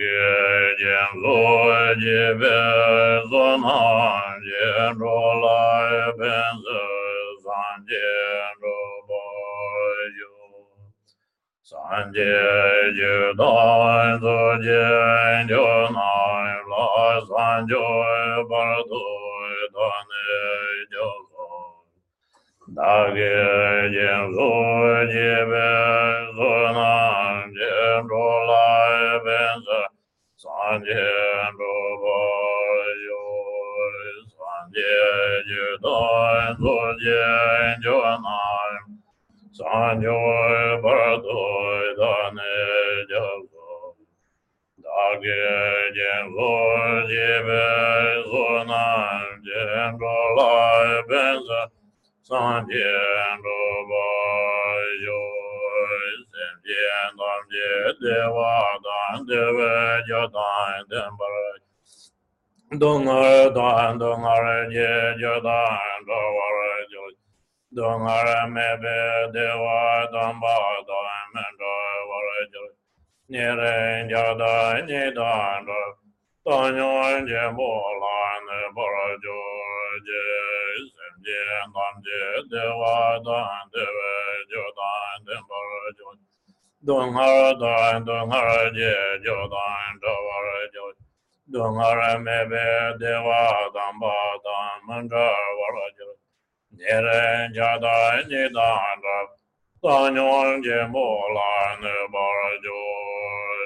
ge jian lo ji ve zon ha je je do do je jo na la san jo ba do e do ne jo so da ge je zo je be zo na je do la be za. San je do bo yo san je je do do je jo na san jo e ba do glädjen vår giver, vår namn, nye ren jia da nye dan da, dan yon je bo lan bo ra jo je, sem je dan je de wa dan de we jo dan de bo ra jo, dong ha ra dan dong ha ra je jo dan do wa ra jo, dong ha ra me be de wa dan ba dan man ra wa ra jo, nye ren jia da nye dan da, dan yon je bo lan bo ra jo,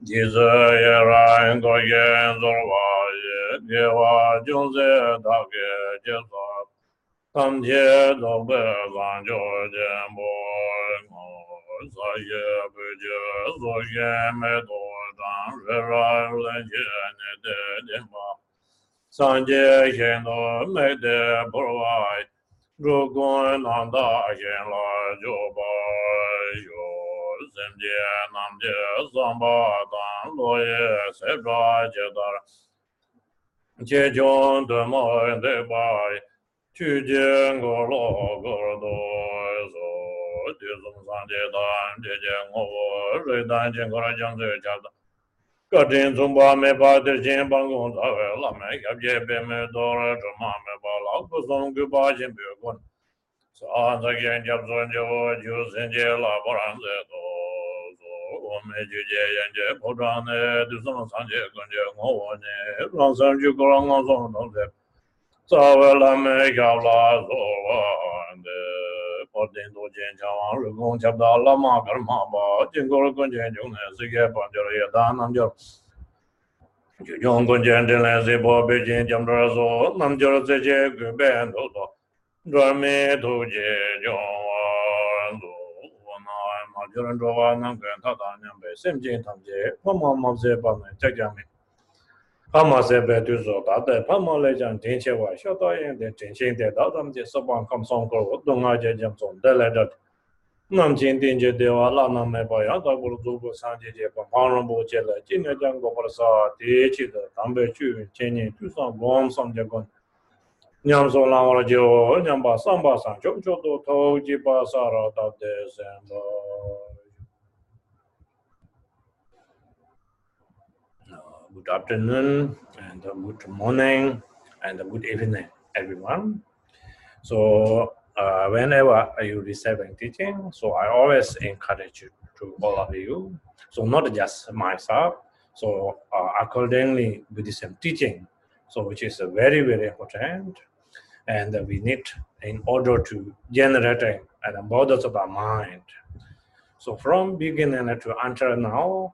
Jizaya rain dogen zorwaye, Gewa junze dage jizab, Tamje dobe zanjo jemboy mo, Zaye buje zogen me dodan, Reray ulenje ne de dima, Sanje jeno me de burway, Rugun nanda jen la jubay yo, semje namje zamba dan loye sebra jedar. Je jon de moy de bay tu je ngolo gordo zo. De zong san de dan de je ngo re dan je ngora jang de ja da. Ka den zong ba me ba de jin bang gong da la me ya je be me do ra ma me ba la ko zong ge ba jin be gon sānta kiñ kyab sōn chabo chū sēn chē lā parāṅ sē tō sō om hē chū chē yañ chē pō chāng nē tū sāma sāng chē kuñ chē ngō wā nē rāng sāng chū kō rāng ngā sōng tō sē sā wē lā mē kyab lā sō wā nē pō tēn tō chēn chā wā rū kōng chab dā lā mā kar mā bā chēn kō rū kuñ chēn chūng nē sī kē pā chā rā yā dā nām chā yōng kuñ chēn tēn lē sī pō pē chēn cham rā sō nām chā rā sē chē kū bē tō tō dharme dhuje jyawaan dhu wanaay madhyaran dhawaa namgayaan tatanyambe semjeen tamje pama mamze panay chakyame pama sebe dhuzo tate pama lejan tenche waa shatayen de tenchen de dhatamje sapan kamsang korwa dunga je jamson dele dhati namchen tenche dewa la namme paya dhagul dhugu sanje je pa marambu chele jinya jango parasa techi dhe tambe chuyun chenye tusan gom samje gondi ba san chok chok do tho ji ba sa ra da de sen ba good afternoon and good morning and good evening everyone. So uh, whenever you receiving teaching so i always encourage you to all of you so not just myself so uh, accordingly buddhism teaching so which is very very important and we need in order to generating and borders of our mind so from beginning to until now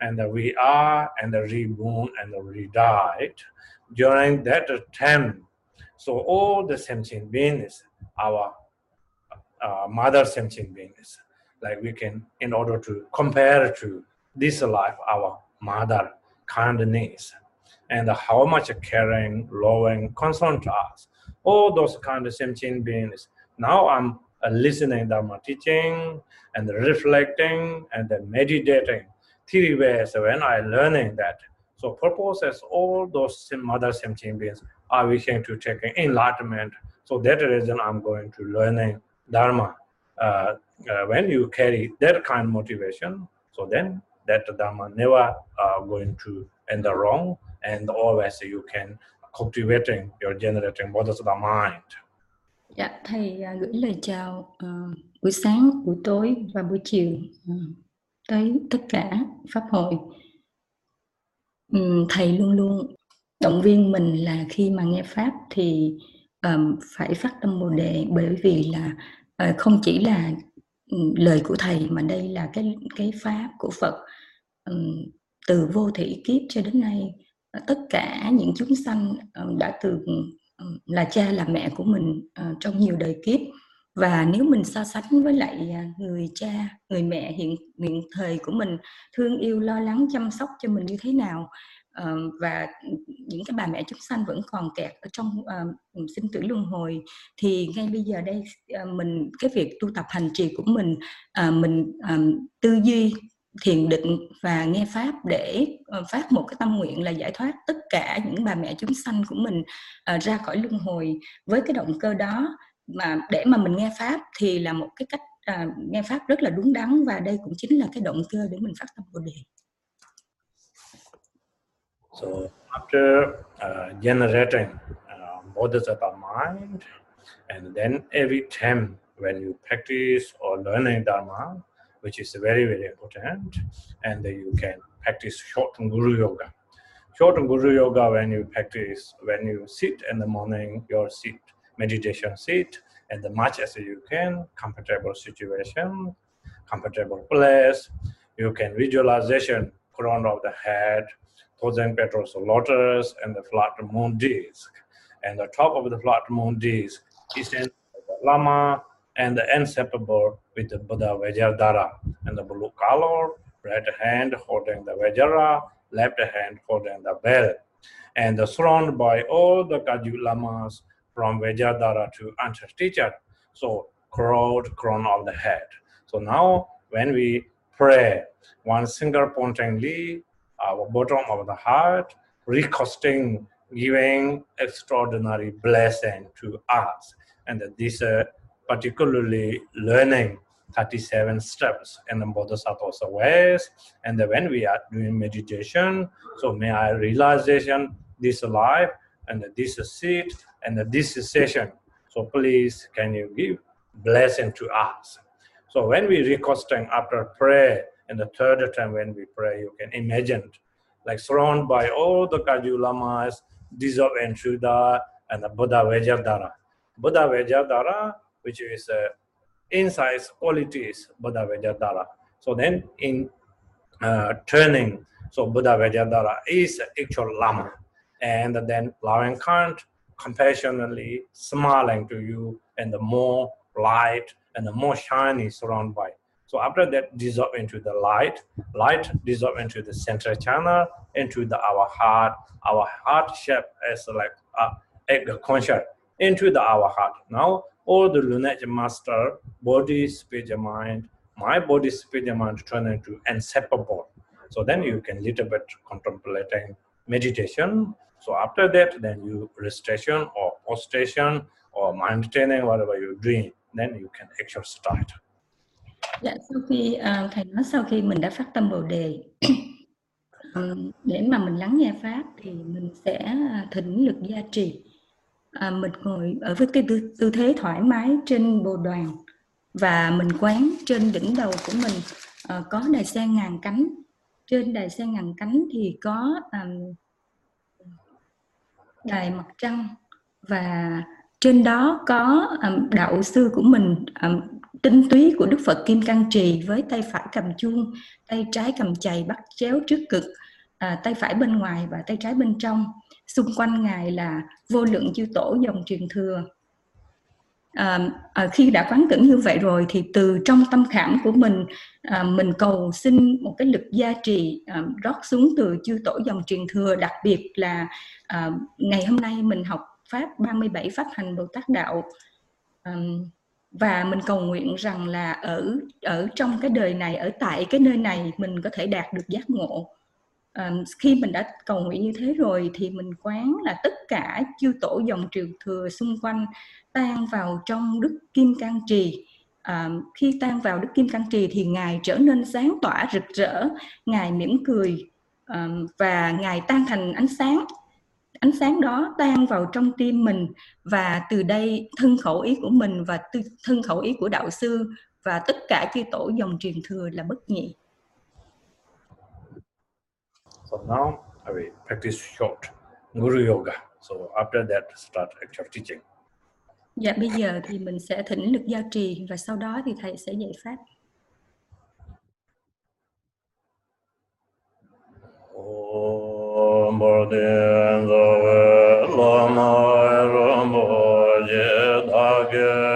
and we are and reborn and re-died. During that time, So all the sentient beings, our uh, mother sentient beings, like we can, in order to compare to this life, our mother kindness, and how much caring, loving, concern to us, all those kind of sentient beings. Now I'm listening listening Dharma teaching and reflecting and meditating. Three ways when I learning that. So purpose as all those mother sentient beings are wishing to take enlightenment. So that reason I'm going to learning Dharma. Uh, uh, when you carry that kind of motivation, so then that Dharma never uh, going to end the wrong, and always you can cultivating your generating Bodhisattva mind. Dạ, thầy à, gửi lời chào uh, buổi sáng, buổi tối và buổi chiều uh, tới tất cả pháp hội. Um, thầy luôn luôn động viên mình là khi mà nghe pháp thì um, phải phát tâm bồ đề bởi vì là uh, không chỉ là um, lời của thầy mà đây là cái cái pháp của Phật um, từ vô thủy kiếp cho đến nay tất cả những chúng sanh ờ, đã từ ừ, là cha là mẹ của mình ờ, trong nhiều đời kiếp. Và nếu mình so sánh với lại à, người cha người mẹ hiện hiện thời của mình thương yêu lo lắng chăm sóc cho mình như thế nào ờ, và những cái bà mẹ chúng sanh vẫn còn kẹt ở trong uh, sinh tử luân hồi thì ngay bây giờ đây uh, mình cái việc tu tập hành trì của mình uh, mình um, tư duy thiền định và nghe pháp để ờ, phát một cái tâm nguyện là giải thoát tất cả những bà mẹ chúng sanh của mình ờ, ra khỏi luân hồi với cái động cơ đó mà để mà mình nghe pháp thì là một cái cách ờ, nghe pháp rất là đúng đắn và đây cũng chính là cái động cơ để mình phát tâm bồ đề. So after uh, generating uh, bodhisattva mind, and then every time when you practice or learning dharma, which is very very important, and you can practice short guru yoga. Short guru yoga when you practice when you sit in the morning, your seat meditation seat, and the much as you can comfortable situation, comfortable place. You can visualization crown of the head thousand petals lotus and the flat moon disc. And the top of the flat moon disc is the Lama and the inseparable with the Buddha Vajradhara and the blue color, right hand holding the Vajra, left hand holding the bell. And surrounded by all the Kaju Lamas from Vajradhara to Antar teacher. So crowd crown of the head. So now when we pray, one single pointingly our bottom of the heart, requesting, giving extraordinary blessing to us. And this uh, particularly learning 37 steps in the Bodhisattva's ways. And when we are doing meditation, so may I realization this life and this is seat and this session. So please, can you give blessing to us? So when we requesting after prayer, and the third time when we pray, you can imagine like surrounded by all the Kaju Lamas, Dissolve and Shuddha, and the Buddha Vajradhara. Buddha Vajradhara, which is uh, insights, qualities, Buddha Vajradhara. So then in uh, turning, so Buddha Vajradhara is actual Lama. And then loving kind, compassionately smiling to you, and the more light and the more shiny surrounded by so after that, dissolve into the light, light dissolve into the center channel, into the our heart, our heart shape as like a egg concha into the our heart. Now all the lunar master, body, spirit, mind, my body, spirit, mind turn into inseparable. So then you can little bit contemplating meditation. So after that, then you restoration or prostration or mind training, whatever you're doing, then you can actually start. Dạ, sau khi uh, thầy nói sau khi mình đã phát tâm bồ đề um, để mà mình lắng nghe pháp thì mình sẽ thỉnh lực gia trì à, mình ngồi ở với cái tư, tư thế thoải mái trên bồ đoàn và mình quán trên đỉnh đầu của mình. À, có đài sen ngàn cánh. Trên đài sen ngàn cánh thì có à, đài mặt trăng và trên đó có um, đạo sư của mình um, tinh túy của Đức Phật Kim Cang Trì với tay phải cầm chuông, tay trái cầm chày bắt chéo trước cực, à, tay phải bên ngoài và tay trái bên trong xung quanh ngài là vô lượng chư tổ dòng truyền thừa. À, à, khi đã quán tưởng như vậy rồi thì từ trong tâm khảm của mình à, mình cầu xin một cái lực gia trì à, rót xuống từ chư tổ dòng truyền thừa đặc biệt là à, ngày hôm nay mình học pháp 37 pháp hành Bồ Tát đạo. À, và mình cầu nguyện rằng là ở ở trong cái đời này ở tại cái nơi này mình có thể đạt được giác ngộ khi mình đã cầu nguyện như thế rồi thì mình quán là tất cả chư tổ dòng triều thừa xung quanh tan vào trong đức kim cang trì à, khi tan vào đức kim cang trì thì ngài trở nên sáng tỏa rực rỡ ngài mỉm cười à, và ngài tan thành ánh sáng ánh sáng đó tan vào trong tim mình và từ đây thân khẩu ý của mình và thân khẩu ý của đạo sư và tất cả chư tổ dòng truyền thừa là bất nhị. So now I will practice short Guru Yoga. So after that start actual teaching. Dạ bây giờ thì mình sẽ thỉnh lực gia trì và sau đó thì thầy sẽ dạy pháp. Om Bồ Đề Giê La Ma Ram Bồ Đề Đa Ge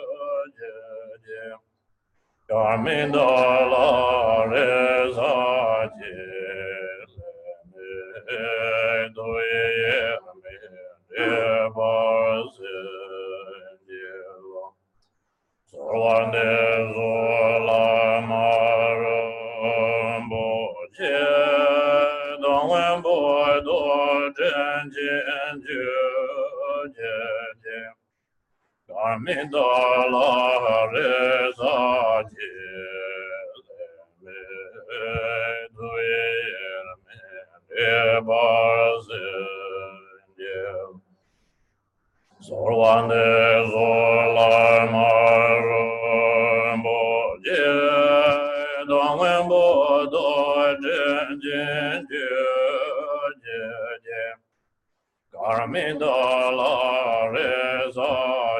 Yamin dala re sa je le me do ye me re ba se je la. Sarva ne zo la ma ro bo je dong wen bo do zhen je amidala reza jile duye me bazin zorvane zorlar marum bo je dongen bo do je je je je reza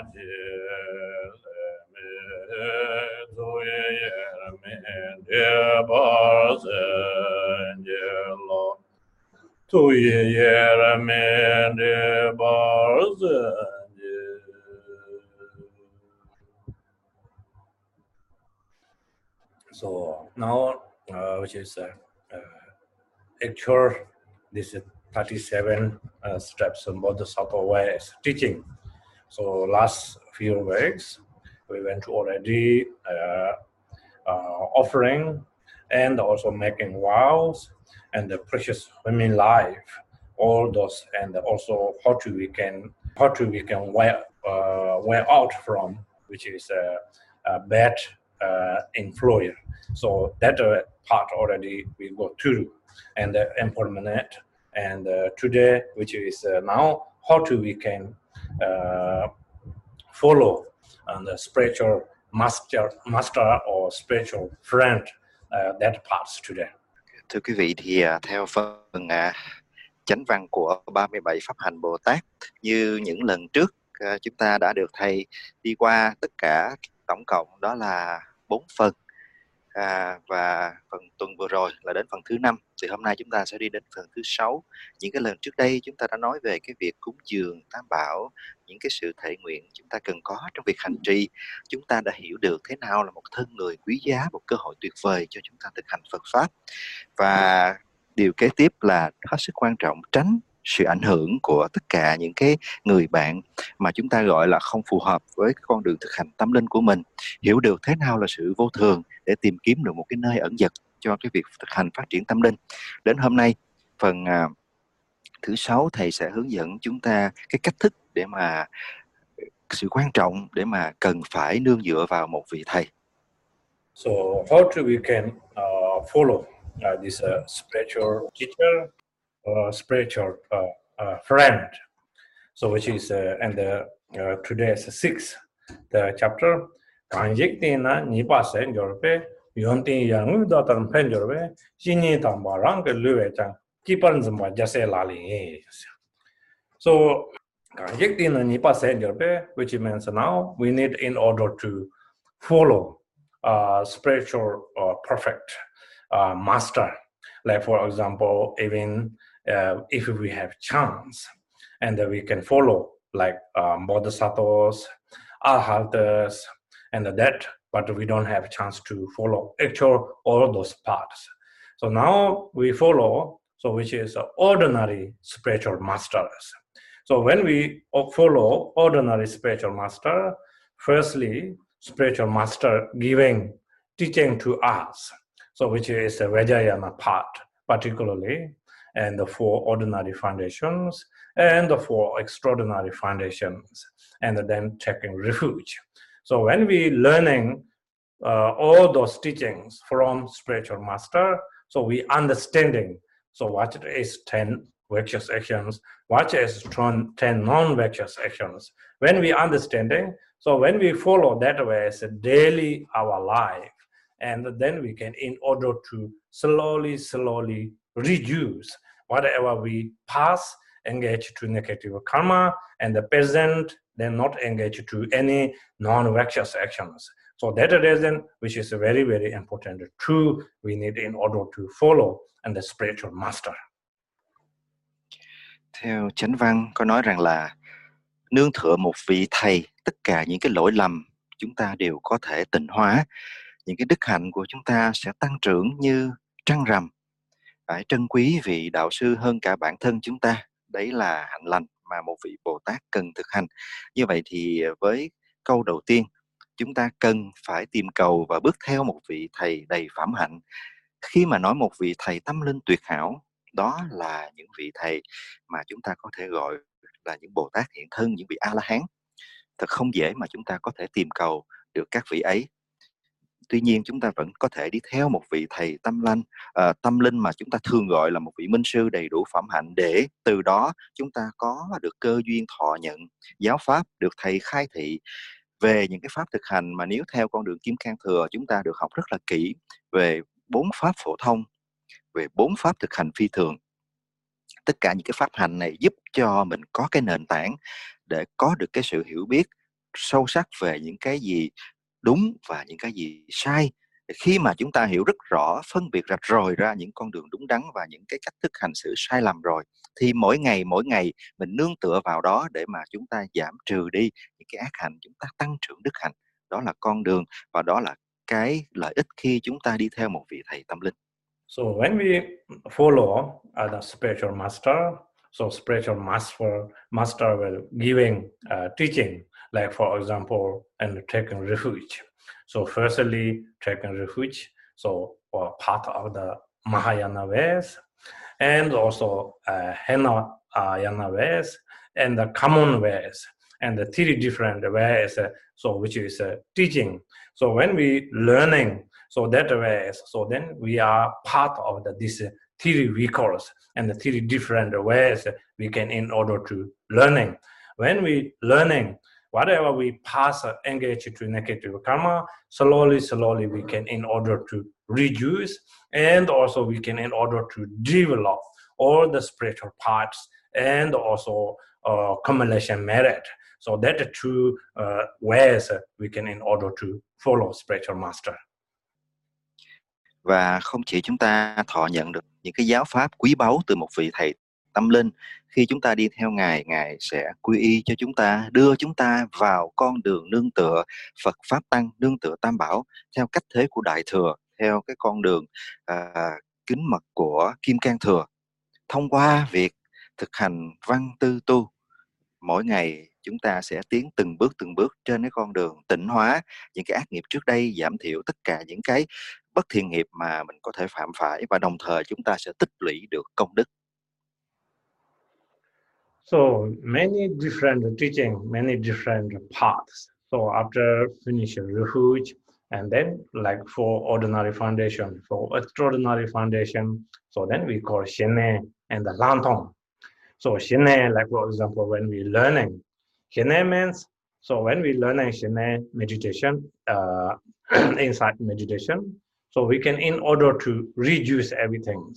tu So now, uh, which is a uh, uh actual, this is 37 uh, steps about the Sakowai teaching. So last few weeks, we went already uh, offering and also making vows and the precious women life, all those, and also how to we can how to we can wear uh, wear out from, which is a, a bad uh, influence. So that uh, part already we go through and the implement and uh, today, which is uh, now, how to we can uh, follow and the spiritual master, master or spiritual friend uh, that parts today. Thưa quý vị thì à, theo phần à, chánh văn của 37 pháp hành Bồ Tát như những lần trước à, chúng ta đã được thầy đi qua tất cả tổng cộng đó là bốn phần à, và phần tuần vừa rồi là đến phần thứ năm thì hôm nay chúng ta sẽ đi đến phần thứ sáu. Những cái lần trước đây chúng ta đã nói về cái việc cúng dường tam bảo những cái sự thể nguyện chúng ta cần có trong việc hành trì. Chúng ta đã hiểu được thế nào là một thân người quý giá, một cơ hội tuyệt vời cho chúng ta thực hành Phật pháp. Và điều kế tiếp là hết sức quan trọng, tránh sự ảnh hưởng của tất cả những cái người bạn mà chúng ta gọi là không phù hợp với con đường thực hành tâm linh của mình. Hiểu được thế nào là sự vô thường để tìm kiếm được một cái nơi ẩn dật cho cái việc thực hành phát triển tâm linh đến hôm nay phần à, thứ sáu thầy sẽ hướng dẫn chúng ta cái cách thức để mà ờ, sự quan trọng để mà cần phải nương dựa vào một vị thầy So how do we can uh, follow uh, this uh, spiritual teacher or spiritual uh, uh, friend. So which is uh, and the uh, today is six the chapter. Kanjik tin na sen jor tin ya ngu da tan pen jor pe xin ni tam ba rang ke lu we chang ki pan zam ba ja se la li So kanjik tin ni pa sen jor pe which means now we need in order to follow uh, spiritual uh, perfect uh, master. Like for example, even uh, if we have chance and we can follow like um, bodhisattvas, arhattas, and that, but we don't have a chance to follow actual all those parts. So now we follow, so which is ordinary spiritual masters. So when we follow ordinary spiritual master, firstly, spiritual master giving teaching to us, so which is the Vajrayana part particularly, and the four ordinary foundations, and the four extraordinary foundations, and then taking refuge. So when we learning uh, all those teachings from spiritual master, so we understanding. So what is ten virtuous actions? What is ten non-virtuous actions? When we understanding, so when we follow that way a daily our life, and then we can, in order to slowly, slowly reduce whatever we pass, engage to negative karma, and the present, then not engage to any non-virtuous actions. So that reason, which is very, very important true we need in order to follow and the spiritual master. Theo Chánh Văn có nói rằng là nương tựa một vị thầy, tất cả những cái lỗi lầm chúng ta đều có thể tịnh hóa. Những cái đức hạnh của chúng ta sẽ tăng trưởng như trăng rằm phải trân quý vị đạo sư hơn cả bản thân chúng ta đấy là hạnh lành mà một vị bồ tát cần thực hành. Như vậy thì à, với câu đầu tiên, chúng ta cần phải tìm cầu và bước theo một vị thầy đầy phẩm hạnh. Khi mà nói một vị thầy tâm linh tuyệt hảo, đó là những vị thầy mà chúng ta có thể gọi là những bồ tát hiện thân, những vị a la hán. Thật không dễ mà chúng ta có thể tìm cầu được các vị ấy tuy nhiên chúng ta vẫn có thể đi theo một vị thầy tâm linh uh, ờ, tâm linh mà chúng ta thường gọi là một vị minh sư đầy đủ phẩm hạnh để từ đó chúng ta có được cơ duyên thọ nhận giáo pháp được thầy khai thị về những cái pháp thực hành mà nếu theo con đường kim cang thừa chúng ta được học rất là kỹ về bốn pháp phổ thông về bốn pháp thực hành phi thường. Tất cả những cái pháp hành này giúp cho mình có cái nền tảng để có được cái sự hiểu biết sâu sắc về những cái gì đúng và những cái gì sai. Khi mà chúng ta hiểu rất rõ phân biệt rạch ròi ra những con đường đúng đắn và những cái cách thức hành xử sai lầm rồi thì mỗi ngày mỗi ngày mình nương tựa vào đó để mà chúng ta giảm trừ đi những cái ác hạnh chúng ta tăng trưởng đức hạnh. Đó là con đường và đó là cái lợi ích khi chúng ta đi theo một vị thầy tâm linh. So when we follow uh, the spiritual master, so spiritual master master will giving uh, teaching. Like for example, and taking refuge. So firstly, taking refuge, so part of the Mahayana ways, and also uh, Hinayana ways, and the common ways, and the three different ways, uh, so which is uh, teaching. So when we learning, so that ways, so then we are part of the, this three vehicles and the three different ways we can in order to learning. When we learning, whatever we pass uh, engage to negative karma, slowly, slowly we can in order to reduce and also we can in order to develop all the spiritual parts and also uh, accumulation merit. So that are two uh, ways we can in order to follow spiritual master. Và không chỉ chúng ta thọ nhận được những cái giáo pháp quý báu từ một vị thầy tâm linh. Khi chúng ta đi theo ngài ngài sẽ quy y cho chúng ta đưa chúng ta vào con đường nương tựa phật pháp tăng nương tựa tam bảo theo cách thế của đại thừa theo cái con đường à, kính mật của kim cang thừa. Thông qua việc thực hành văn tư tu mỗi ngày chúng ta sẽ tiến từng bước từng bước trên cái con đường tịnh hóa những cái ác nghiệp trước đây giảm thiểu tất cả những cái bất thiện nghiệp mà mình có thể phạm phải và đồng thời chúng ta sẽ tích lũy được công đức. So many different teaching, many different paths. So after finishing refuge, and then like for ordinary foundation, for extraordinary foundation, so then we call shene, and the lantong. So Shine, like for example, when we learning, Shine means so when we learning Shine meditation, uh, inside meditation, so we can in order to reduce everything.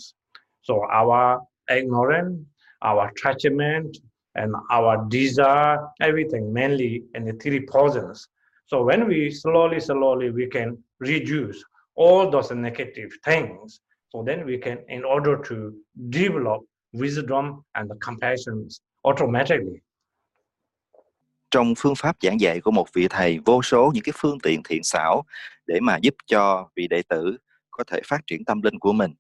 So our ignorance, our attachment, and our desire, everything mainly in the three poisons. So when we slowly, slowly, we can reduce all those negative things. So then we can, in order to develop wisdom and compassion automatically. Trong phương pháp giảng dạy của một vị thầy, vô số những cái phương tiện thiện xảo để mà giúp cho vị đệ tử có thể phát triển tâm linh của mình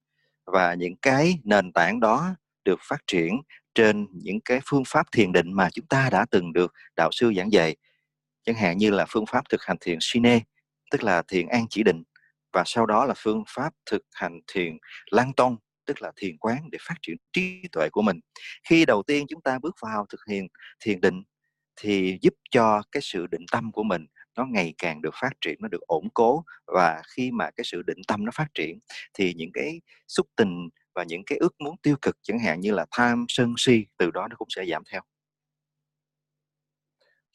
và những cái nền tảng đó được phát triển trên những cái phương pháp thiền định mà chúng ta đã từng được đạo sư giảng dạy. Chẳng hạn như là phương pháp thực hành thiền sine, tức là thiền an chỉ định và sau đó là phương pháp thực hành thiền lang Tông tức là thiền quán để phát triển trí tuệ của mình. Khi đầu tiên chúng ta bước vào thực hiện thiền định thì giúp cho cái sự định tâm của mình nó ngày càng được phát triển nó được ổn cố. Và khi mà cái sự định tâm nó phát triển thì những cái xúc tình và những cái ước muốn tiêu cực chẳng hạn như là tham sân si từ đó nó cũng sẽ giảm theo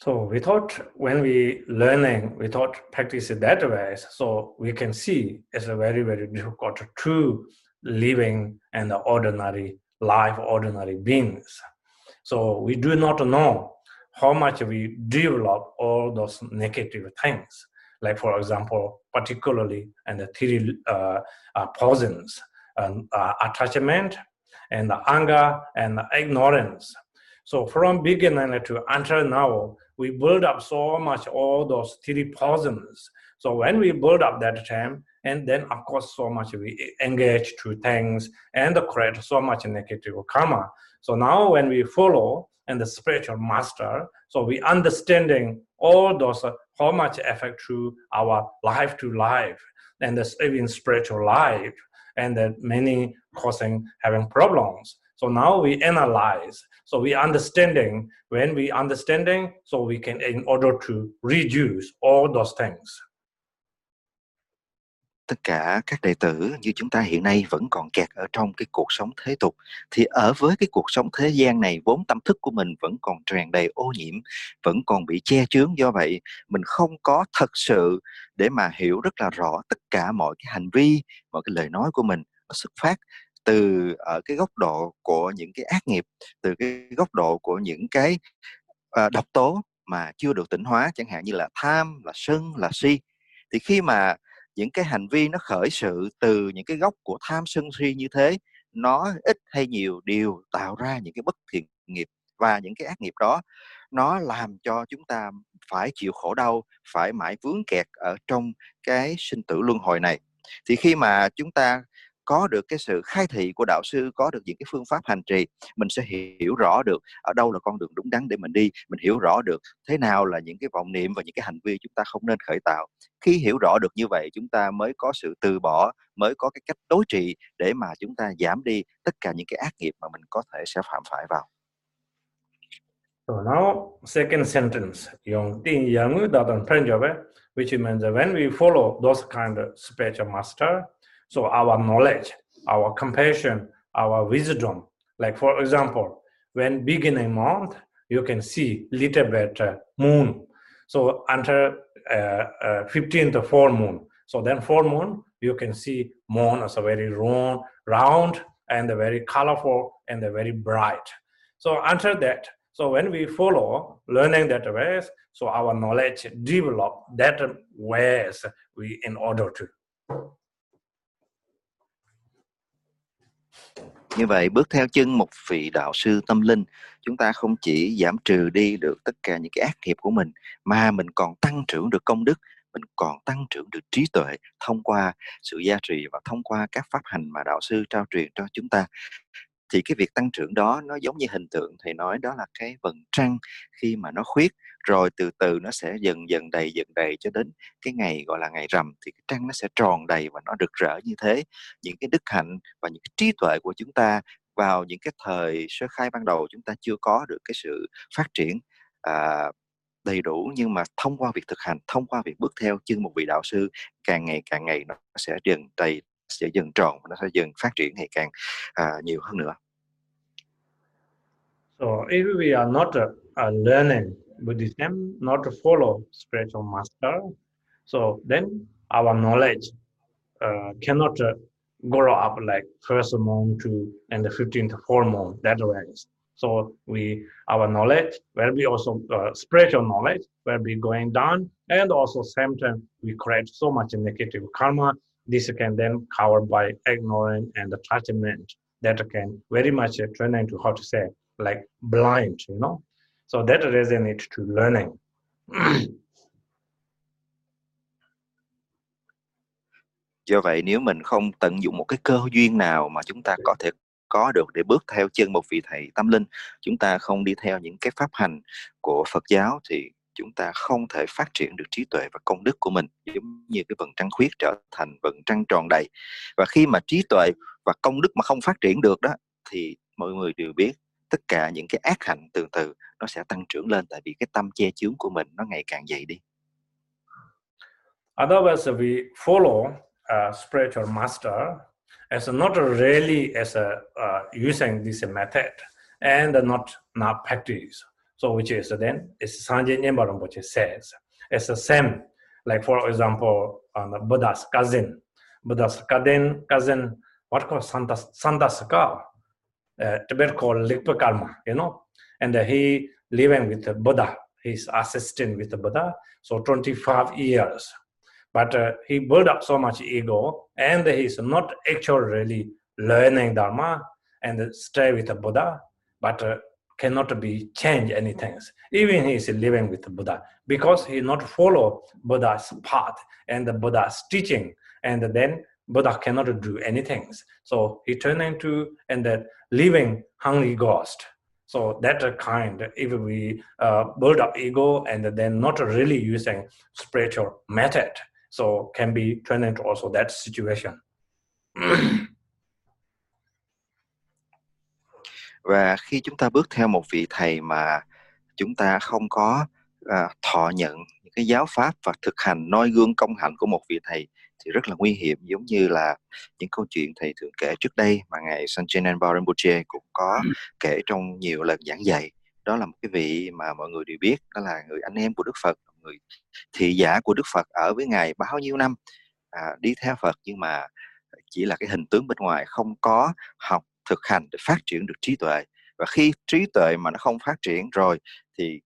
So we thought when we learning, we thought practice that way. So we can see it's a very, very difficult to living the ordinary life, ordinary beings. So we do not know how much we develop all those negative things. Like for example, particularly and the three uh, uh, poisons and uh, attachment and anger and ignorance. So from beginning to until now, we build up so much all those three poisons. So when we build up that time, and then of course so much we engage to things and create so much negative karma. So now when we follow and the spiritual master, so we understanding all those uh, how much affect to our life to life and the even spiritual life and that many causing having problems. So now we analyze. So we understanding when we understanding, so we can in order to reduce all those things. tất cả các đệ tử như chúng ta hiện nay vẫn còn kẹt ở trong cái cuộc sống thế tục thì ở với cái cuộc sống thế gian này vốn tâm thức của mình vẫn còn tràn đầy ô nhiễm vẫn còn bị che chướng do vậy mình không có thật sự để mà hiểu rất là rõ tất cả mọi cái hành vi mọi cái lời nói của mình nó xuất phát từ ở cái góc độ của những cái ác nghiệp từ cái góc độ của những cái uh, độc tố mà chưa được tỉnh hóa chẳng hạn như là tham là sân là si. Thì khi mà những cái hành vi nó khởi sự từ những cái gốc của tham sân si như thế nó ít hay nhiều đều tạo ra những cái bất thiện nghiệp và những cái ác nghiệp đó nó làm cho chúng ta phải chịu khổ đau, phải mãi vướng kẹt ở trong cái sinh tử luân hồi này. Thì khi mà chúng ta có được cái sự khai thị của đạo sư, có được những cái phương pháp hành trì, mình sẽ hiểu rõ được ở đâu là con đường đúng đắn để mình đi, mình hiểu rõ được thế nào là những cái vọng niệm và những cái hành vi chúng ta không nên khởi tạo. Khi hiểu rõ được như vậy, chúng ta mới có sự từ bỏ, mới có cái cách đối trị để mà chúng ta giảm đi tất cả những cái ác nghiệp mà mình có thể sẽ phạm phải vào. So now, second sentence, yung tin yang datan Punjabi, which means that when we follow those kind of spiritual master, So our knowledge, our compassion, our wisdom. Like for example, when beginning month, you can see little bit uh, moon. So until uh, uh, 15th full moon. So then full moon, you can see moon as a very round, round and very colorful and very bright. So until that, so when we follow learning that ways, so our knowledge develop that ways we in order to. Như vậy, bước theo chân một vị đạo sư tâm linh, chúng ta không chỉ giảm trừ đi được tất cả những cái ác nghiệp của mình, mà mình còn tăng trưởng được công đức, mình còn tăng trưởng được trí tuệ thông qua sự gia trì và thông qua các pháp hành mà đạo sư trao truyền cho chúng ta thì cái việc tăng trưởng đó nó giống như hình tượng thầy nói đó là cái vầng trăng khi mà nó khuyết. Rồi từ từ nó sẽ dần dần đầy dần đầy cho đến cái ngày gọi là ngày rằm thì cái trăng nó sẽ tròn đầy và nó rực rỡ như thế. Những cái đức hạnh và những cái trí tuệ của chúng ta vào những cái thời sơ khai ban đầu chúng ta chưa có được cái sự phát triển à, đầy đủ. Nhưng mà thông qua việc thực hành thông qua việc bước theo chân một vị đạo sư càng ngày càng ngày nó sẽ dần đầy sẽ dần tròn nó sẽ dần phát triển ngày càng nhiều hơn nữa So if we are not learning Buddhism, not to follow spiritual master, so then our knowledge uh, cannot uh, grow up like first month to and the 15th full moon that range. So we our knowledge will be also uh, spiritual knowledge will be going down, and also same time we create so much negative karma. This can then covered by ignorance and attachment that can very much turn into how to say like blind, you know. So that resonates to learning. Do vậy nếu mình không tận dụng một cái cơ duyên nào mà chúng ta có thể có được để bước theo chân một vị thầy tâm linh, chúng ta không đi theo những cái pháp hành của Phật giáo thì chúng ta không thể phát triển được trí tuệ và công đức của mình giống như cái vầng trăng khuyết trở thành vầng trăng tròn đầy và khi mà trí tuệ và công đức mà không phát triển được đó thì mọi người đều biết tất cả những cái ác hạnh từ từ nó sẽ tăng trưởng lên tại vì cái tâm che chướng của mình nó ngày càng dày đi. Otherwise, we follow a spiritual master as not really as a uh, using this method and not not practice. So which is then is Sanjay Rinpoche says it's the same. Like for example, Buddha's cousin, Buddha's cousin cousin what called Santa Santa Saka uh, Tibet called Likpa Karma, you know, and uh, he living with the Buddha, his assistant with the Buddha, so 25 years. But uh, he built up so much ego, and he's not actually really learning Dharma and stay with the Buddha, but uh, cannot be change anything. Even he is living with Buddha because he not follow Buddha's path and the Buddha's teaching, and then Buddha cannot do anything. So he turned into and that living hungry ghost. So that kind, if we uh, build up ego and then not really using spiritual method, so can be turned into also that situation. Và khi chúng ta bước theo một vị thầy mà chúng ta không có uh, thọ nhận những cái giáo pháp và thực hành noi gương công hạnh của một vị thầy thì rất là nguy hiểm giống như là những câu chuyện thầy thường kể trước đây mà ngài Sanchenan Rinpoche cũng có ừ. kể trong nhiều lần giảng dạy đó là một cái vị mà mọi người đều biết đó là người anh em của Đức Phật người thị giả của Đức Phật ở với ngài bao nhiêu năm à, đi theo Phật nhưng mà chỉ là cái hình tướng bên ngoài không có học thực hành để phát triển được trí tuệ. Và khi trí tuệ mà nó không phát triển rồi thì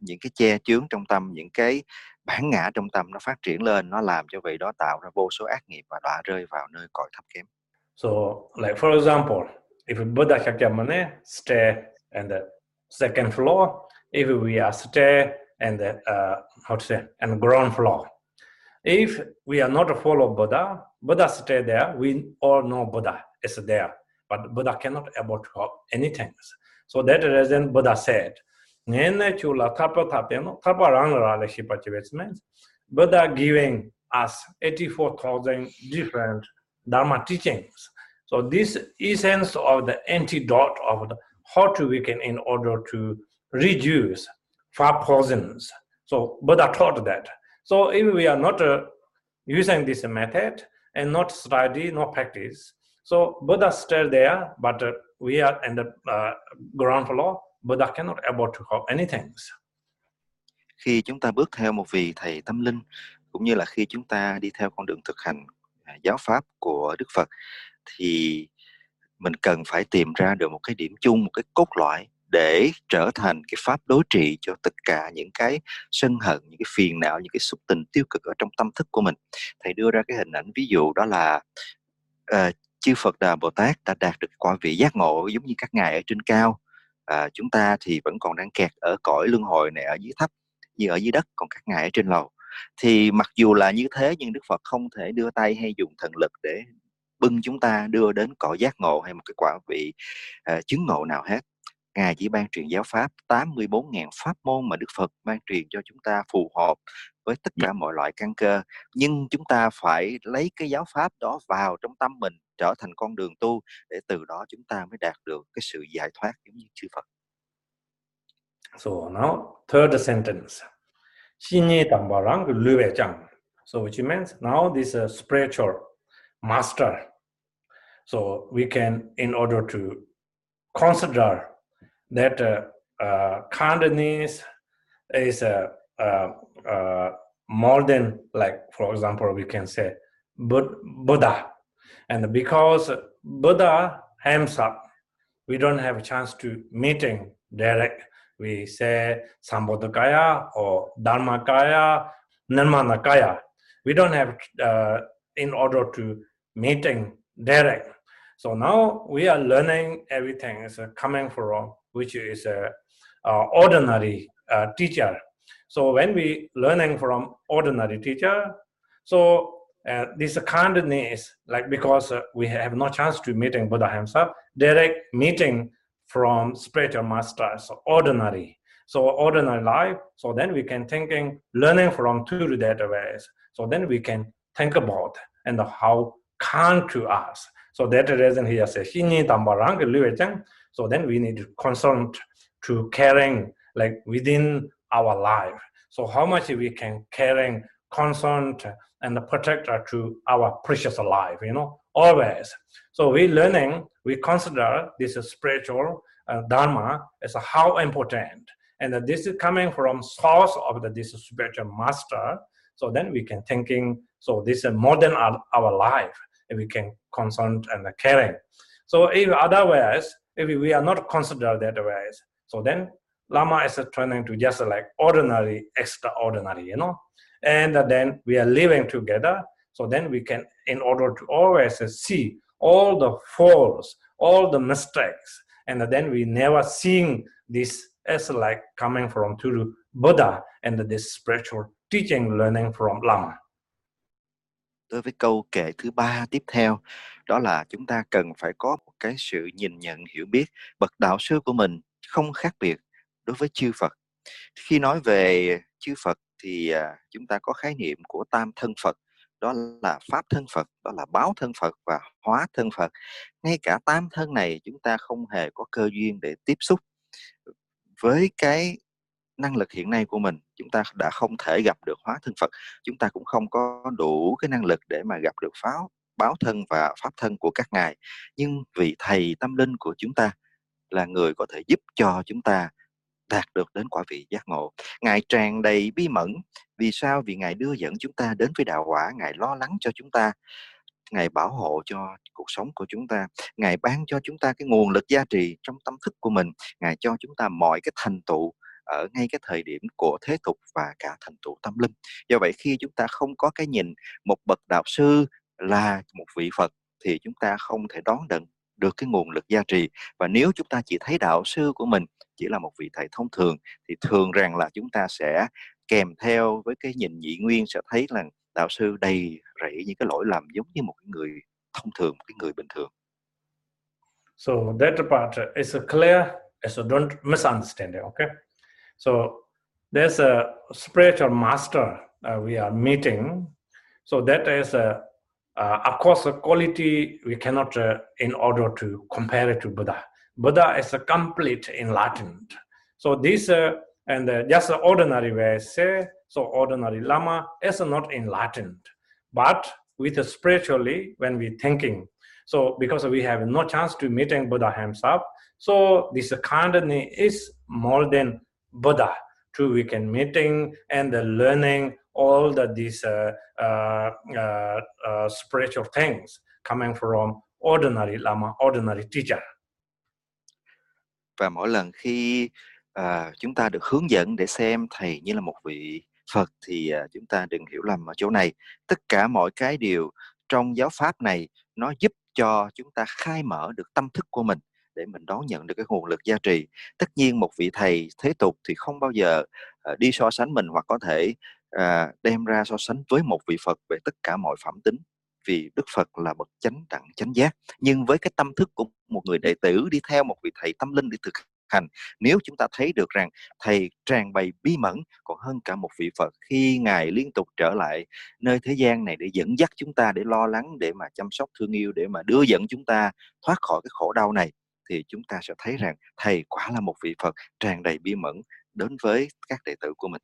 những cái che chướng trong tâm những cái bản ngã trong tâm nó phát triển lên nó làm cho vị đó tạo ra vô số ác nghiệp và đọa rơi vào nơi cõi thấp kém. So like for example if Buddha Shakyamuni stay in the second floor if we are stay in the uh, how to say and ground floor. If we are not follow Buddha Buddha stay there we all know Buddha is there. But Buddha cannot help anything so that reason Buddha said Nene chula tapa Buddha giving us 84,000 different Dharma teachings. So this essence of the antidote of the, how to weaken in order to reduce five poisons. So Buddha taught that. So if we are not uh, using this method and not study, not practice, so Buddha stayed there, but uh, we are in the uh, ground floor Buddha cannot able to help anything. Khi chúng ta bước theo một vị thầy tâm linh cũng như là khi chúng ta đi theo con đường thực hành à, giáo pháp của Đức Phật thì mình cần phải tìm ra được một cái điểm chung, một cái cốt lõi để trở thành cái pháp đối trị cho tất cả những cái sân hận, những cái phiền não, những cái xúc tình tiêu cực ở trong tâm thức của mình. Thầy đưa ra cái hình ảnh ví dụ đó là uh, chư Phật Đà Bồ Tát đã đạt được quả vị giác ngộ giống như các ngài ở trên cao. À, chúng ta thì vẫn còn đang kẹt ở cõi luân hồi này ở dưới thấp như ở dưới đất còn các ngài ở trên lầu. Thì mặc dù là như thế nhưng Đức Phật không thể đưa tay hay dùng thần lực để bưng chúng ta đưa đến cõi giác ngộ hay một cái quả vị uh, chứng ngộ nào hết. Ngài chỉ ban truyền giáo pháp 84.000 pháp môn mà Đức Phật ban truyền cho chúng ta phù hợp với tất cả mọi loại căn cơ. Nhưng chúng ta phải lấy cái giáo pháp đó vào trong tâm mình trở thành con đường tu để từ đó chúng ta mới đạt được cái sự giải thoát giống như chư Phật. So now third sentence. Shinye tambarang lübe chang. So which means now this uh, spiritual master. So we can in order to consider that uh, uh, kindness is uh, uh, uh, more than like, for example, we can say Buddha. And because Buddha himself, we don't have a chance to meeting direct. We say Sambodhakaya or Dharmakaya, Nirmanakaya. We don't have uh, in order to meeting direct. So now we are learning everything is coming from which is a, a ordinary uh, teacher. So when we learning from ordinary teacher, so uh, this kindness, like because uh, we have no chance to meeting Buddha himself, direct meeting from spiritual masters, ordinary. So ordinary life. So then we can thinking, learning from two that ways. So then we can think about and how kind to us. So that reason says, he living. so then we need to concern to caring like within our life. So how much we can caring, concern, and protect to our precious life, you know, always. So we learning, we consider this spiritual uh, dharma as how important, and this is coming from source of the, this spiritual master. So then we can thinking. So this is more than our, our life. And we can concern and caring. So if otherwise, if we are not considered that ways, so then Lama is turning to just like ordinary, extraordinary, you know. And then we are living together. So then we can, in order to always see all the faults, all the mistakes, and then we never seeing this as like coming from Turu Buddha and this spiritual teaching learning from Lama. Đối với câu kệ thứ ba tiếp theo, đó là chúng ta cần phải có một cái sự nhìn nhận hiểu biết bậc đạo sư của mình không khác biệt đối với chư Phật. Khi nói về chư Phật thì à, chúng ta có khái niệm của tam thân Phật, đó là pháp thân Phật, đó là báo thân Phật và hóa thân Phật. Ngay cả tam thân này chúng ta không hề có cơ duyên để tiếp xúc với cái năng lực hiện nay của mình chúng ta đã không thể gặp được hóa thân Phật chúng ta cũng không có đủ cái năng lực để mà gặp được pháo báo thân và pháp thân của các ngài nhưng vị thầy tâm linh của chúng ta là người có thể giúp cho chúng ta đạt được đến quả vị giác ngộ. Ngài tràn đầy bí mẫn. Vì sao? Vì ngài đưa dẫn chúng ta đến với đạo quả. Ngài lo lắng cho chúng ta. Ngài bảo hộ cho cuộc sống của chúng ta. Ngài ban cho chúng ta cái nguồn lực giá trị trong tâm thức của mình. Ngài cho chúng ta mọi cái thành tựu ở ngay cái thời điểm của thế tục và cả thành tựu tâm linh. Do vậy khi chúng ta không có cái nhìn một bậc đạo sư là một vị phật thì chúng ta không thể đón nhận được cái nguồn lực gia trì. Và nếu chúng ta chỉ thấy đạo sư của mình chỉ là một vị thầy thông thường thì thường rằng là chúng ta sẽ kèm theo với cái nhìn nhị nguyên sẽ thấy là đạo sư đầy rẫy những cái lỗi lầm giống như một người thông thường một cái người bình thường. So that part is clear so don't misunderstand it okay? So there's a spiritual master uh, we are meeting. So that is a, uh, of course, the quality we cannot, uh, in order to compare it to Buddha. Buddha is a complete enlightened. So this, uh, and uh, just ordinary way say, so ordinary Lama is not enlightened, but with spiritually when we thinking. So because we have no chance to meeting Buddha himself, so this kindness is more than Buddha through weekend meeting and the learning all the these uh, uh, uh, uh, spiritual things coming from ordinary lama, ordinary teacher. Và mỗi lần khi uh, chúng ta được hướng dẫn để xem thầy như là một vị Phật thì uh, chúng ta đừng hiểu lầm ở chỗ này. Tất cả mọi cái điều trong giáo pháp này nó giúp cho chúng ta khai mở được tâm thức của mình để mình đón nhận được cái nguồn lực gia trì tất nhiên một vị thầy thế tục thì không bao giờ uh, đi so sánh mình hoặc có thể à, đem ra so sánh với một vị phật về tất cả mọi phẩm tính vì đức phật là bậc chánh đẳng chánh giác nhưng với cái tâm thức của một người đệ tử đi theo một vị thầy tâm linh để thực hành nếu chúng ta thấy được rằng thầy tràn bày bí mẫn còn hơn cả một vị phật khi ngài liên tục trở lại nơi thế gian này để dẫn dắt chúng ta để lo lắng để mà chăm sóc thương yêu để mà đưa dẫn chúng ta thoát khỏi cái khổ đau này thì chúng ta sẽ thấy rằng thầy quả là một vị Phật tràn đầy bí mẫn đến với các đệ tử của mình.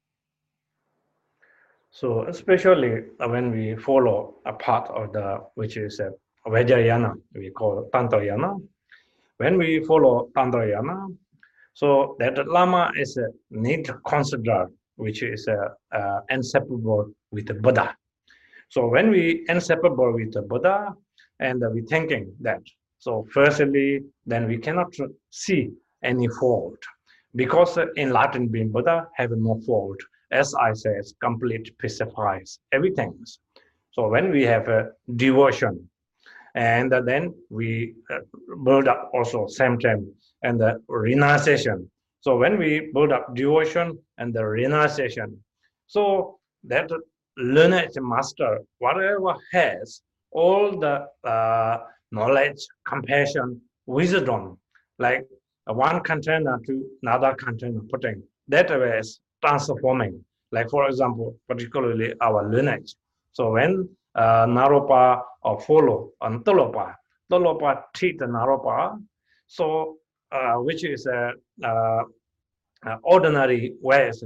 So especially when we follow a part of the which is a Vajrayana, we call Tantrayana. When we follow Tantrayana, So that Lama is a need consider, which is uh, uh, inseparable with the Buddha. So when we inseparable with the Buddha, and we thinking that, so firstly, then we cannot see any fault because enlightened being Buddha have no fault. As I said, complete pacifies everything. So when we have a devotion, and then we uh, build up also same time and the renunciation. So when we build up devotion and the renunciation, so that learned master, whatever has all the uh, knowledge, compassion, wisdom, like one container to another container putting, that is transforming. Like for example, particularly our lineage. So when uh, Naropa or follow on Tolopa, Tolopa treat Naropa, so uh, which is a uh, uh, ordinary ways,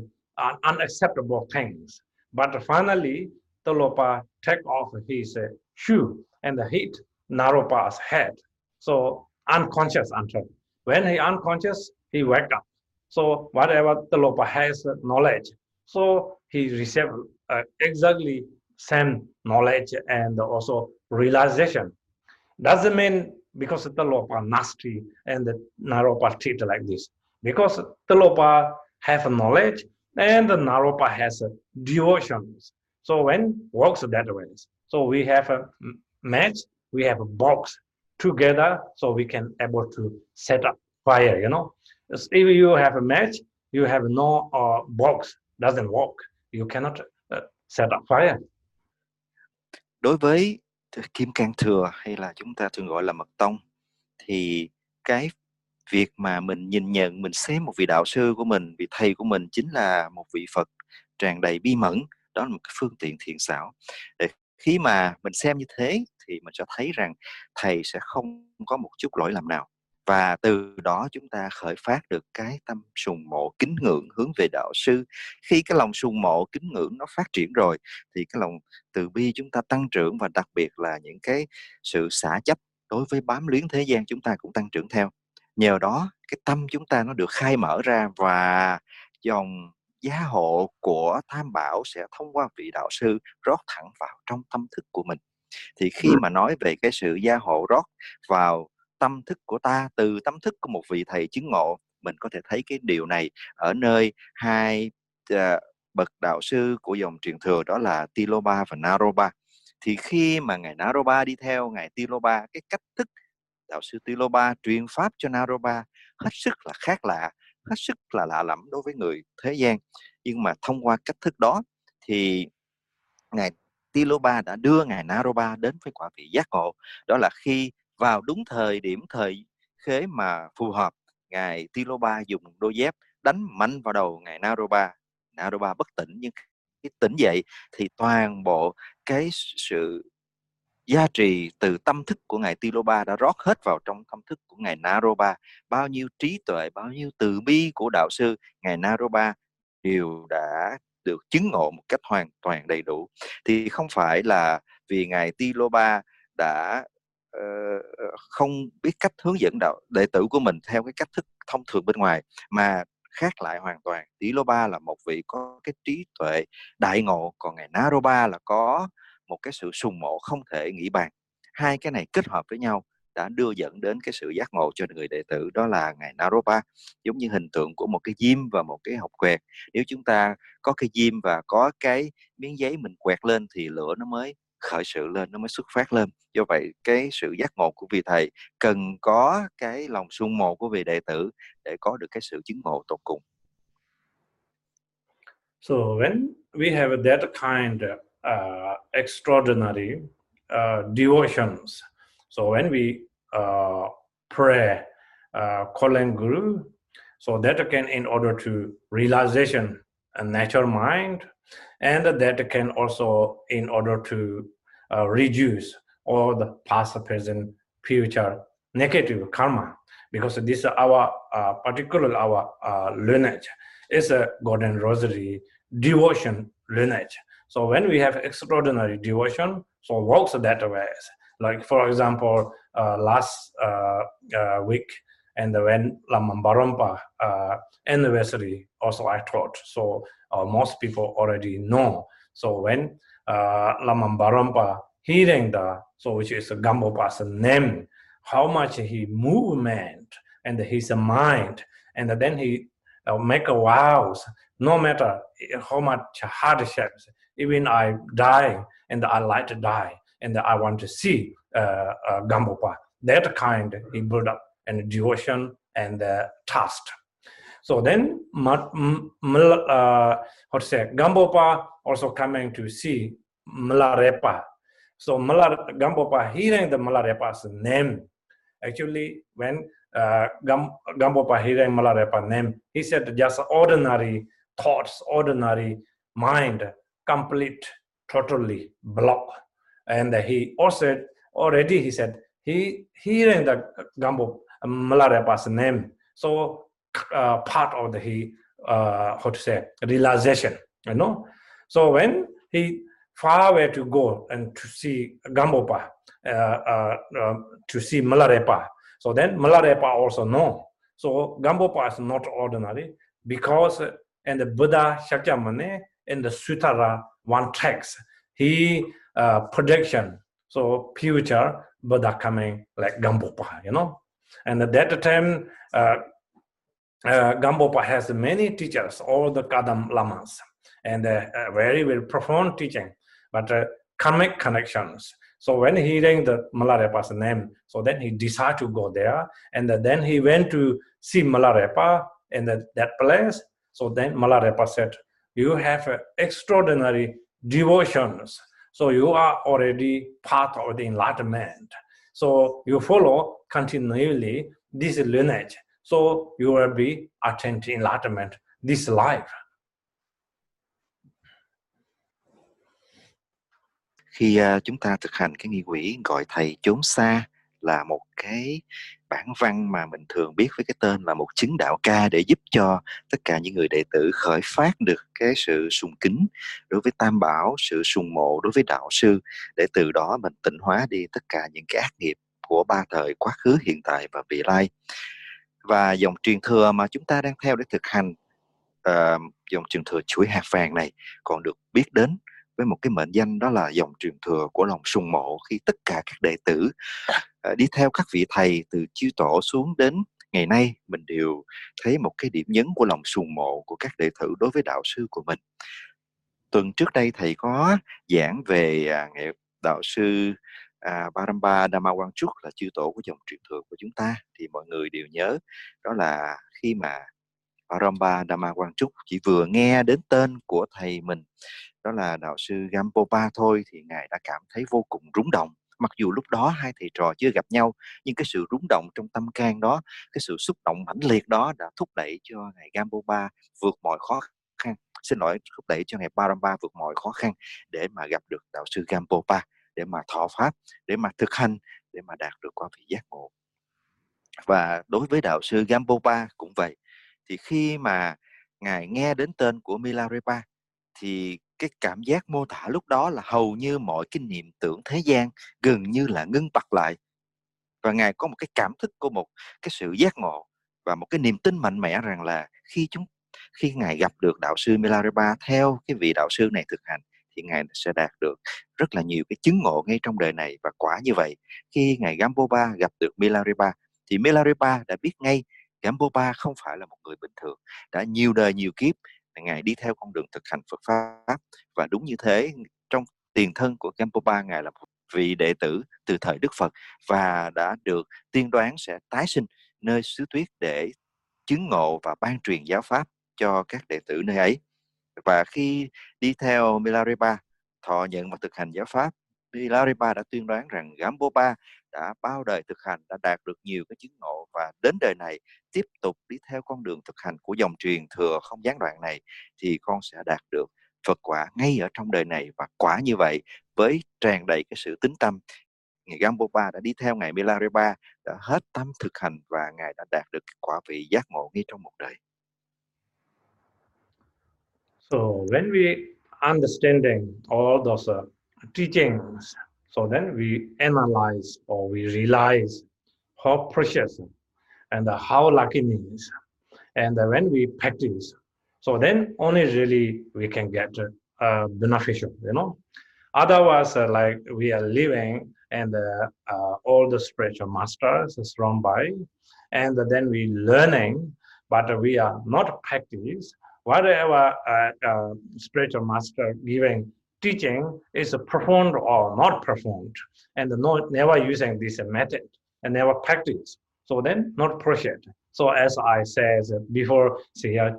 unacceptable things. But finally, Tolopa take off his uh, shoe and hit Naropa's head. So unconscious until when he unconscious, he wake up. So whatever Tolopa has knowledge, so he received uh, exactly same knowledge and also realization. Doesn't mean because the Talopa nasty and the Naropa treat like this. Because Talopa have knowledge and the Naropa has devotions. So when works that way. So we have a match, we have a box together, so we can able to set up fire. You know, if you have a match, you have no uh, box doesn't work. You cannot uh, set up fire. Đối với kim can thừa hay là chúng ta thường gọi là mật tông thì cái việc mà mình nhìn nhận mình xem một vị đạo sư của mình vị thầy của mình chính là một vị phật tràn đầy bi mẫn đó là một cái phương tiện thiện xảo để khi mà mình xem như thế thì mình sẽ thấy rằng thầy sẽ không có một chút lỗi lầm nào và từ đó chúng ta khởi phát được cái tâm sùng mộ kính ngưỡng hướng về đạo sư. Khi cái lòng sùng mộ kính ngưỡng nó phát triển rồi thì cái lòng từ bi chúng ta tăng trưởng và đặc biệt là những cái sự xả chấp đối với bám luyến thế gian chúng ta cũng tăng trưởng theo. Nhờ đó cái tâm chúng ta nó được khai mở ra và dòng gia hộ của tham bảo sẽ thông qua vị đạo sư rót thẳng vào trong tâm thức của mình. Thì khi mà nói về cái sự gia hộ rót vào tâm thức của ta từ tâm thức của một vị thầy chứng ngộ mình có thể thấy cái điều này ở nơi hai uh, bậc đạo sư của dòng truyền thừa đó là Tiloba và Naroba. Thì khi mà ngài Naroba đi theo ngài Tiloba cái cách thức đạo sư Tiloba truyền pháp cho Naroba hết sức là khác lạ hết sức là lạ lẫm đối với người thế gian. Nhưng mà thông qua cách thức đó thì ngài Tiloba đã đưa ngài Naroba đến với quả vị giác ngộ. Đó là khi vào đúng thời điểm thời khế mà phù hợp, ngài Tiloba dùng đôi dép đánh mạnh vào đầu ngài Naroba Naroba bất tỉnh, nhưng khi tỉnh dậy thì toàn bộ cái sự giá trị từ tâm thức của ngài Tiloba đã rót hết vào trong tâm thức của ngài Naroba bao nhiêu trí tuệ, bao nhiêu từ bi của đạo sư ngài Naroba đều đã được chứng ngộ một cách hoàn toàn đầy đủ. Thì không phải là vì ngài Tiloba đã Ờ, ờ, không biết cách hướng dẫn đạo, đệ tử của mình theo cái cách thức thông thường bên ngoài, mà khác lại hoàn toàn. Tỷ Lô Ba là một vị có cái trí tuệ đại ngộ, còn ngài Naroba là có một cái sự sùng mộ không thể nghĩ bàn. Hai cái này kết hợp với nhau đã đưa dẫn đến cái sự giác ngộ cho người đệ tử, đó là ngài Naropa giống như hình tượng của một cái diêm và một cái hộp quẹt. Nếu chúng ta có cái diêm và có cái miếng giấy mình quẹt lên thì lửa nó mới khởi sự lên nó mới xuất phát lên do vậy cái sự giác ngộ của vị thầy cần có cái lòng sung mộ của vị đệ tử để có được cái sự chứng ngộ tột cùng So when we have that kind uh, extraordinary uh, devotions. So when we uh, pray, uh, calling Guru, so that can in order to realization natural mind, and that can also in order to uh, reduce all the past, present, future negative karma, because this our uh, particular our uh, lineage is a golden rosary devotion lineage. So when we have extraordinary devotion, so works that way. Like for example, uh, last uh, uh, week And when Lama Barampa uh, anniversary, also I taught. So uh, most people already know. So when uh, Lama Barampa hearing the, so which is Gambopa's name, how much he movement and his mind, and then he uh, make a vows, no matter how much hardships, even I die and I like to die and I want to see uh, uh, Gambopa. That kind he built up and devotion and uh, trust. So then, uh, how to say, Gambopa also coming to see Malarepa. So Mala, Gambopa hearing the Malarepa's name, actually when uh, Gambopa hearing Malarepa name, he said just ordinary thoughts, ordinary mind, complete, totally block. And he also already he said he hearing the Gambo Malarepa's name. So uh, part of the he uh, how to say realization, you know. So when he far away to go and to see Gambopa, uh, uh, uh, to see Malarepa. So then Malarepa also know. So Gambopa is not ordinary because in the Buddha Shakyamuni in the Sutara one text, he uh, projection, so future Buddha coming like Gambopa, you know. And at that time, uh, uh, Gambopa has many teachers, all the Kadam Lamas, and uh, very, very profound teaching, but uh, karmic connections. So when hearing the Malarepa's name, so then he decided to go there, and then he went to see Malarepa in the, that place. So then Malarepa said, "You have uh, extraordinary devotions, so you are already part of the enlightenment." So you follow continually this lineage. So you will be attained enlightenment this life. Khi uh, chúng ta thực hành cái nghi quỷ gọi thầy trốn xa là một cái bản văn mà mình thường biết với cái tên là một chứng đạo ca để giúp cho tất cả những người đệ tử khởi phát được cái sự sùng kính đối với tam bảo sự sùng mộ đối với đạo sư để từ đó mình tịnh hóa đi tất cả những cái ác nghiệp của ba thời quá khứ hiện tại và vị lai. Và dòng truyền thừa mà chúng ta đang theo để thực hành uh, dòng truyền thừa chuỗi hạt vàng này còn được biết đến với một cái mệnh danh đó là dòng truyền thừa của lòng sùng mộ khi tất cả các đệ tử Ờ, đi theo các vị thầy từ chư tổ xuống đến ngày nay mình đều thấy một cái điểm nhấn của lòng sùng mộ của các đệ tử đối với đạo sư của mình. Tuần trước đây thầy có giảng về à, nghệ đạo sư à, Baramba Dhamma Quang Trúc là chư tổ của dòng truyền thừa của chúng ta thì mọi người đều nhớ đó là khi mà Baramba Dhamma Quang Trúc chỉ vừa nghe đến tên của thầy mình đó là đạo sư Gampopa thôi thì ngài đã cảm thấy vô cùng rúng động mặc dù lúc đó hai thầy trò chưa gặp nhau, nhưng cái sự rúng động trong tâm can đó, cái sự xúc động mãnh liệt đó đã thúc đẩy cho ngài Ba vượt mọi khó khăn. Xin lỗi, thúc đẩy cho ngài Paramba vượt mọi khó khăn để mà gặp được đạo sư Gampopa để mà thọ pháp, để mà thực hành, để mà đạt được quả vị giác ngộ. Và đối với đạo sư Gampopa cũng vậy, thì khi mà ngài nghe đến tên của Milarepa, thì cái cảm giác mô tả lúc đó là hầu như mọi kinh nghiệm tưởng thế gian gần như là ngưng bặt lại. Và ngài có một cái cảm thức của một cái sự giác ngộ và một cái niềm tin mạnh mẽ rằng là khi chúng, khi ngài gặp được đạo sư Milarepa theo cái vị đạo sư này thực hành thì ngài sẽ đạt được rất là nhiều cái chứng ngộ ngay trong đời này. Và quả như vậy, khi ngài Gambopa gặp được Milarepa thì Milarepa đã biết ngay Gambopa không phải là một người bình thường, đã nhiều đời nhiều kiếp ngài đi theo con đường thực hành Phật pháp. Và đúng như thế, trong tiền thân của Gamboba ngài là một vị đệ tử từ thời Đức Phật và đã được tiên đoán sẽ tái sinh nơi xứ tuyết để chứng ngộ và ban truyền giáo pháp cho các đệ tử nơi ấy. Và khi đi theo Milarepa, thọ nhận và thực hành giáo pháp Milarepa đã tuyên đoán rằng Gambopa đã bao đời thực hành đã đạt được nhiều cái chứng ngộ và đến đời này tiếp tục đi theo con đường thực hành của dòng truyền thừa không gián đoạn này thì con sẽ đạt được Phật quả ngay ở trong đời này và quả như vậy với tràn đầy cái sự tính tâm Ngài Gambopa đã đi theo Ngài Milarepa đã hết tâm thực hành và Ngài đã đạt được quả vị giác ngộ ngay trong một đời. So when we understanding all those uh, teachings, so then we analyze or we realize how precious and how lucky means. And when we practice, so then only really we can get uh, beneficial, you know. Otherwise, uh, like we are living and uh, uh, all the spiritual masters is run by, and then we learning, but we are not practice. Whatever uh, uh, spiritual master giving teaching is performed or not performed, and not never using this method and never practice. So then not appreciate. So as I said before, see here,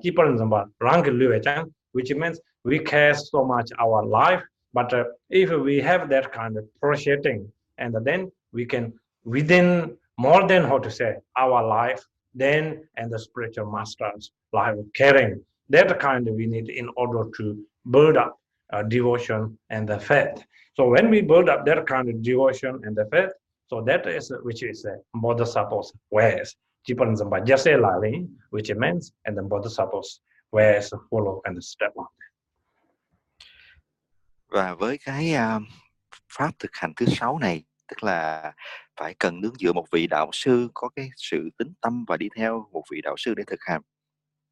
which means we care so much our life, but uh, if we have that kind of appreciating, and then we can within more than how to say our life, then and the spiritual masters life caring. That kind we need in order to build up uh, devotion and the faith. So when we build up that kind of devotion and the faith, so that is which is a bodhisattva's ways. Jipanzamba Jase Lali, which means and then bodhisattva's ways follow and step on. Và với cái uh, pháp thực hành thứ sáu này, tức là phải cần nương dựa một vị đạo sư có cái sự tính tâm và đi theo một vị đạo sư để thực hành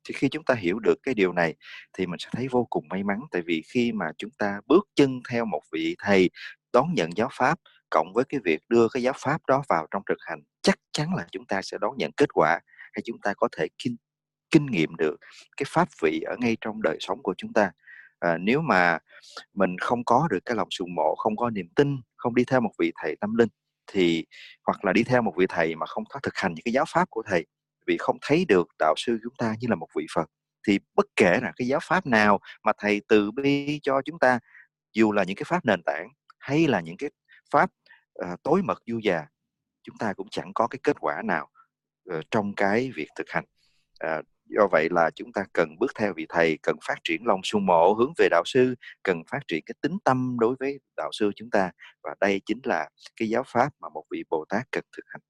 thì khi chúng ta hiểu được cái điều này thì mình sẽ thấy vô cùng may mắn. Tại vì khi mà chúng ta bước chân theo một vị thầy đón nhận giáo pháp cộng với cái việc đưa cái giáo pháp đó vào trong thực hành chắc chắn là chúng ta sẽ đón nhận kết quả hay chúng ta có thể kinh kinh nghiệm được cái pháp vị ở ngay trong đời sống của chúng ta. À, nếu mà mình không có được cái lòng sùng mộ không có niềm tin không đi theo một vị thầy tâm linh thì hoặc là đi theo một vị thầy mà không có thực hành những cái giáo pháp của thầy vì không thấy được đạo sư chúng ta như là một vị Phật thì bất kể là cái giáo pháp nào mà thầy từ bi cho chúng ta dù là những cái pháp nền tảng hay là những cái pháp uh, tối mật du già chúng ta cũng chẳng có cái kết quả nào uh, trong cái việc thực hành. Uh, do vậy là chúng ta cần bước theo vị thầy cần phát triển lòng sung mộ hướng về đạo sư cần phát triển cái tính tâm đối với đạo sư chúng ta và đây chính là cái giáo pháp mà một vị bồ tát cần thực hành.